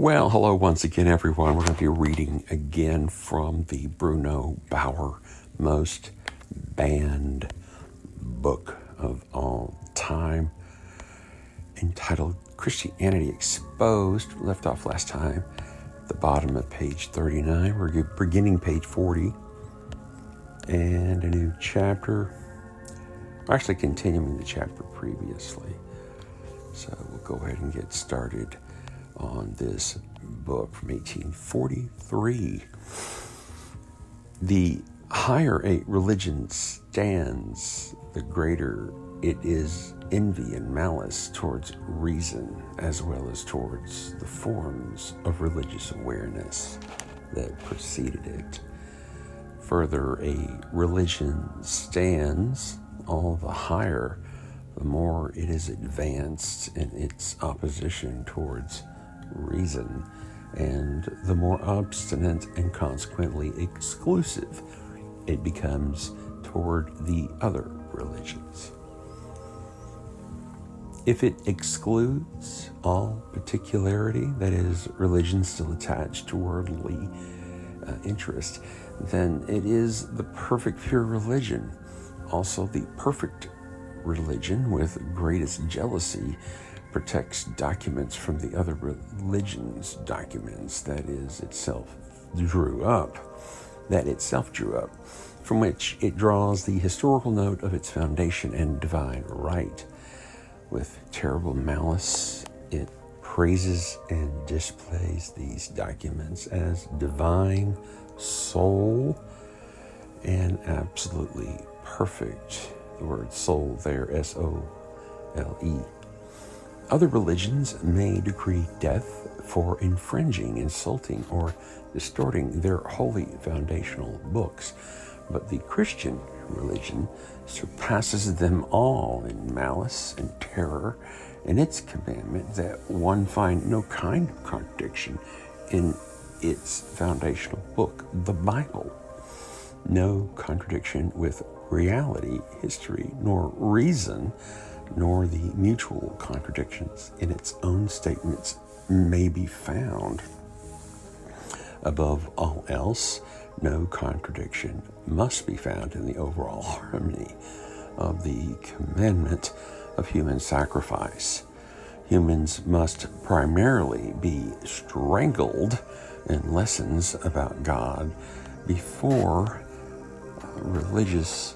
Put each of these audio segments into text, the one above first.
Well, hello once again, everyone. We're going to be reading again from the Bruno Bauer most banned book of all time, entitled Christianity Exposed. We left off last time at the bottom of page 39. We're beginning page 40 and a new chapter. We're actually continuing the chapter previously. So we'll go ahead and get started on this book from 1843. The higher a religion stands, the greater it is envy and malice towards reason as well as towards the forms of religious awareness that preceded it. Further, a religion stands all the higher the more it is advanced in its opposition towards reason, and the more obstinate and consequently exclusive it becomes toward the other religions. If it excludes all particularity, that is, religion still attached to worldly uh, interest, then it is the perfect pure religion, also the perfect religion with greatest jealousy protects documents from the other religion's documents that is itself drew up, that itself drew up, from which it draws the historical note of its foundation and divine right. With terrible malice, it praises and displays these documents as divine, soul, and absolutely perfect. The word soul there, S O L E other religions may decree death for infringing, insulting, or distorting their holy foundational books, but the Christian religion surpasses them all in malice and terror in its commandment that one find no kind of contradiction in its foundational book, the Bible. No contradiction with reality, history, nor reason nor the mutual contradictions in its own statements may be found. Above all else, no contradiction must be found in the overall harmony of the commandment of human sacrifice. Humans must primarily be strangled in lessons about God before religious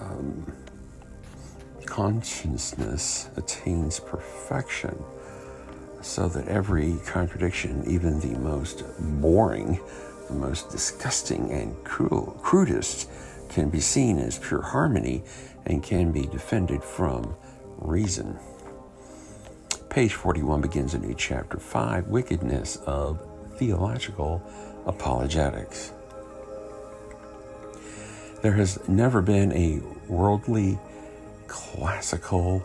um, consciousness attains perfection so that every contradiction, even the most boring, the most disgusting and cruel, crudest, can be seen as pure harmony and can be defended from reason. Page 41 begins a new chapter 5 Wickedness of Theological Apologetics. There has never been a worldly classical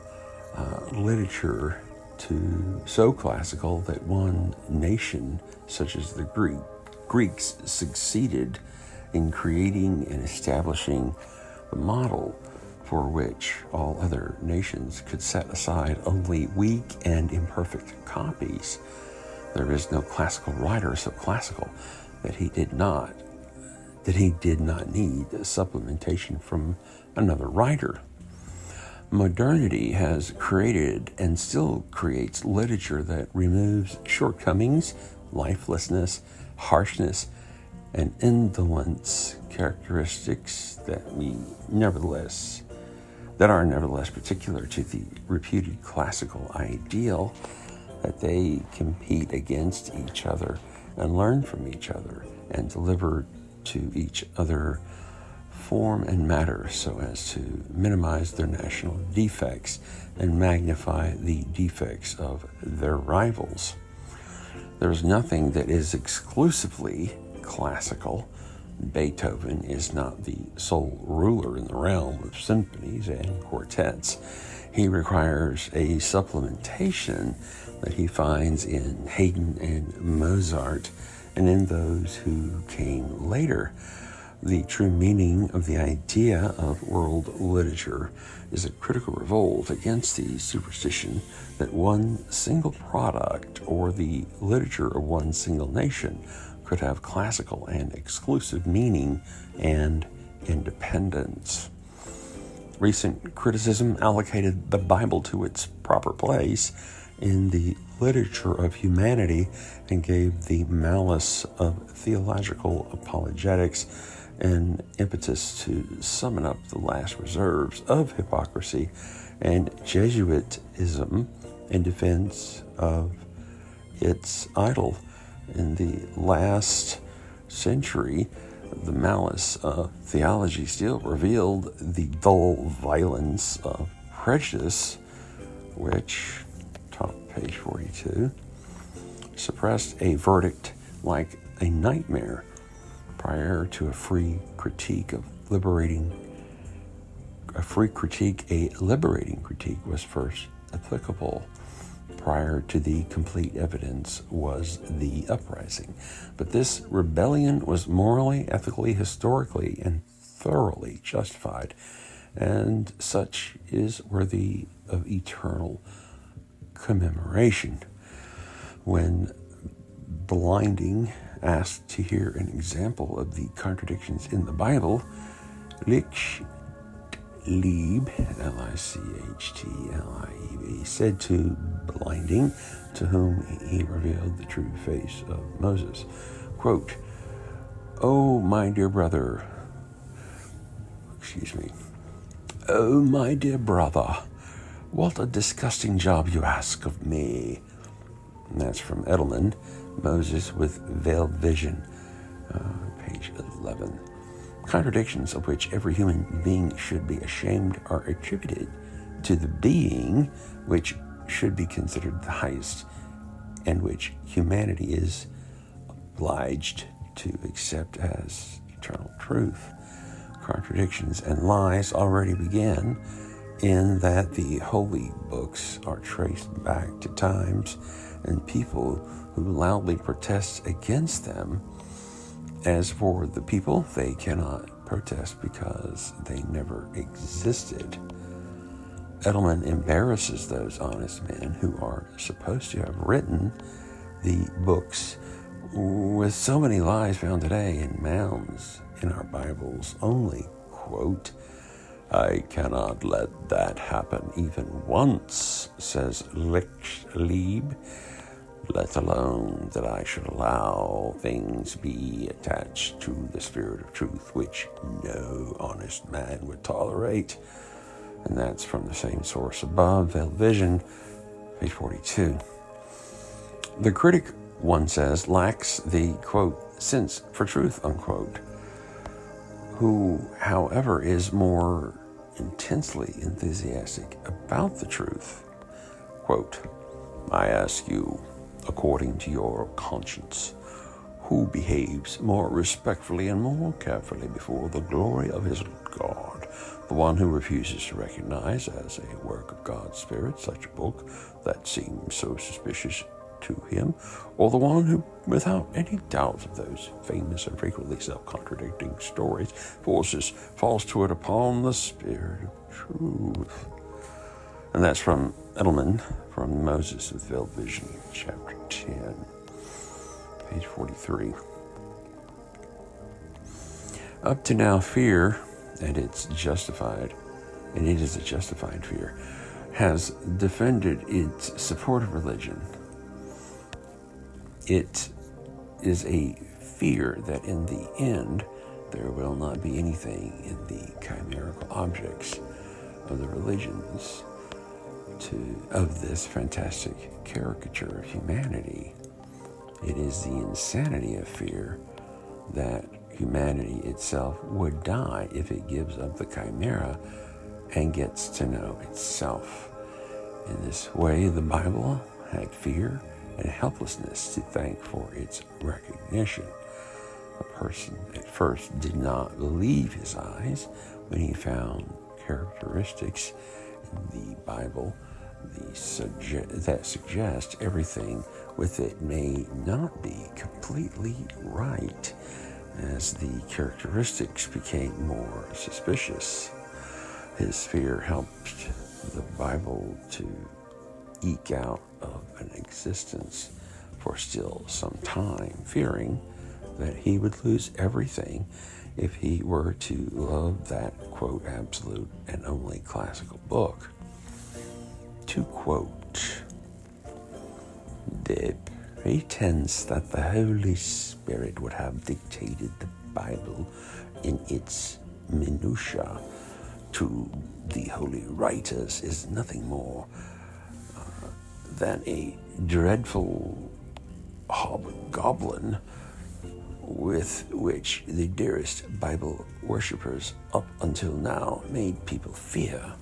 uh, literature to so classical that one nation, such as the Greek, Greeks, succeeded in creating and establishing the model for which all other nations could set aside only weak and imperfect copies. There is no classical writer so classical that he did not that he did not need supplementation from another writer modernity has created and still creates literature that removes shortcomings, lifelessness, harshness, and indolence characteristics that we nevertheless that are nevertheless particular to the reputed classical ideal that they compete against each other and learn from each other and deliver to each other form and matter so as to minimize their national defects and magnify the defects of their rivals. There is nothing that is exclusively classical. Beethoven is not the sole ruler in the realm of symphonies and quartets. He requires a supplementation that he finds in Haydn and Mozart and in those who came later. The true meaning of the idea of world literature is a critical revolt against the superstition that one single product or the literature of one single nation could have classical and exclusive meaning and independence. Recent criticism allocated the Bible to its proper place in the literature of humanity and gave the malice of theological apologetics an impetus to summon up the last reserves of hypocrisy and Jesuitism in defense of its idol. In the last century, the malice of theology still revealed the dull violence of prejudice, which, top page 42, suppressed a verdict like a nightmare prior to a free critique of liberating a free critique, a liberating critique was first applicable. Prior to the complete evidence was the uprising. But this rebellion was morally, ethically, historically, and thoroughly justified, and such is worthy of eternal commemoration. When blinding asked to hear an example of the contradictions in the Bible, Lich Lieb, L I C H T L I E B, said to Blinding, to whom he revealed the true face of Moses, quote, Oh, my dear brother, excuse me, oh, my dear brother, what a disgusting job you ask of me. And that's from Edelmann, Moses with Veiled Vision, uh, page 11. Contradictions of which every human being should be ashamed are attributed to the being which should be considered the highest and which humanity is obliged to accept as eternal truth. Contradictions and lies already begin in that the holy books are traced back to times and people who loudly protests against them as for the people, they cannot protest because they never existed. Edelmann embarrasses those honest men who are supposed to have written the books with so many lies found today in mounds in our Bibles. Only, quote, I cannot let that happen even once, says Lich Lieb let alone that I should allow things be attached to the Spirit of truth, which no honest man would tolerate. And that's from the same source above, Veiled Vision, page 42. The critic, one says, lacks the quote, sense for truth, unquote, who, however, is more intensely enthusiastic about the truth. Quote, I ask you, according to your conscience. Who behaves more respectfully and more carefully before the glory of his God? The one who refuses to recognize as a work of God's Spirit such a book that seems so suspicious to him, or the one who, without any doubt of those famous and frequently self contradicting stories, forces falsehood upon the Spirit of truth? And that's from Edelmann from Moses with Veiled Vision, chapter 10, page 43. Up to now, fear, and it's justified, and it is a justified fear, has defended its support of religion. It is a fear that in the end there will not be anything in the chimerical objects of the religions to of this fantastic caricature of humanity. It is the insanity of fear that humanity itself would die if it gives up the chimera and gets to know itself. In this way, the Bible had fear and helplessness to thank for its recognition. A person at first did not believe his eyes when he found characteristics the Bible the suge- that suggests everything with it may not be completely right as the characteristics became more suspicious. His fear helped the Bible to eke out of an existence for still some time, fearing that he would lose everything if he were to love that, quote, absolute and only classical book. To quote, the pretense that the Holy Spirit would have dictated the Bible in its minutiae to the holy writers is nothing more uh, than a dreadful hobgoblin with which the dearest Bible worshippers up until now made people fear.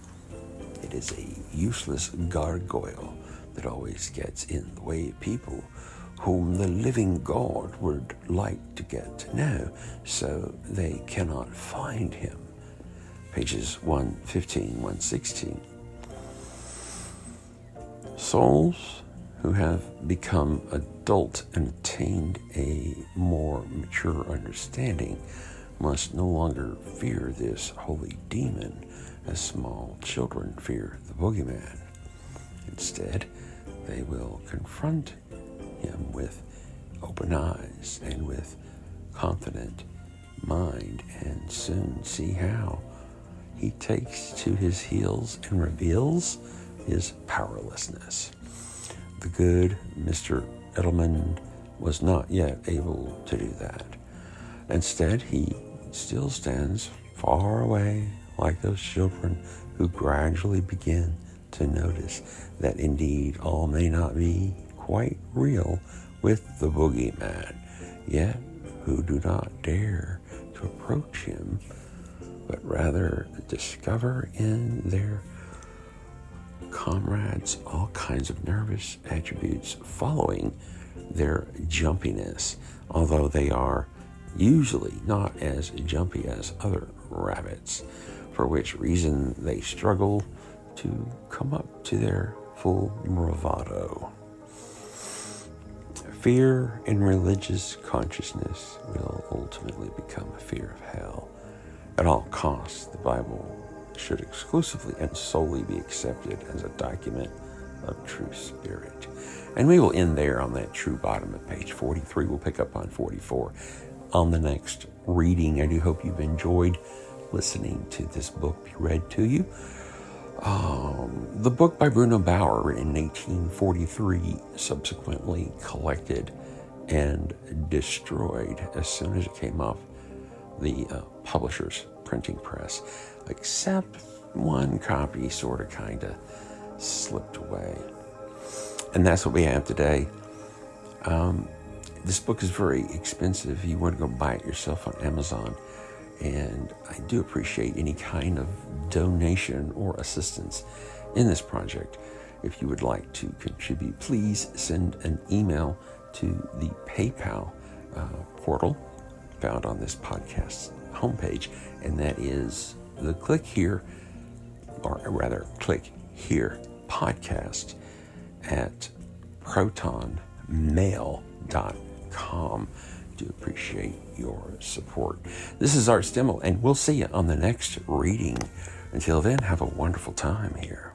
It is a useless gargoyle that always gets in the way of people whom the living God would like to get to know, so they cannot find him. Pages 115, 116. Souls who have become adult and attained a more mature understanding must no longer fear this holy demon as small children fear the boogeyman. Instead, they will confront him with open eyes and with confident mind and soon see how he takes to his heels and reveals his powerlessness. The good Mr. Edelmann was not yet able to do that. Instead, he still stands far away like those children who gradually begin to notice that indeed all may not be quite real with the boogeyman, yet who do not dare to approach him, but rather discover in their comrades all kinds of nervous attributes following their jumpiness, although they are usually not as jumpy as other rabbits, for which reason they struggle to come up to their full bravado. Fear in religious consciousness will ultimately become a fear of hell. At all costs, the Bible should exclusively and solely be accepted as a document of true spirit. And we will end there on that true bottom of page 43. We'll pick up on 44 on the next reading. I do hope you've enjoyed listening to this book be read to you. Um, the book by Bruno Bauer, in 1843, subsequently collected and destroyed as soon as it came off the uh, publisher's printing press, except one copy sort of kind of slipped away. And that's what we have today. Um, this book is very expensive. You want to go buy it yourself on Amazon. And I do appreciate any kind of donation or assistance in this project. If you would like to contribute, please send an email to the PayPal uh, portal found on this podcast homepage, and that is the click here, or rather, click here podcast at protonmail.com do appreciate your support. This is Art Stimmel, and we'll see you on the next reading. Until then, have a wonderful time here.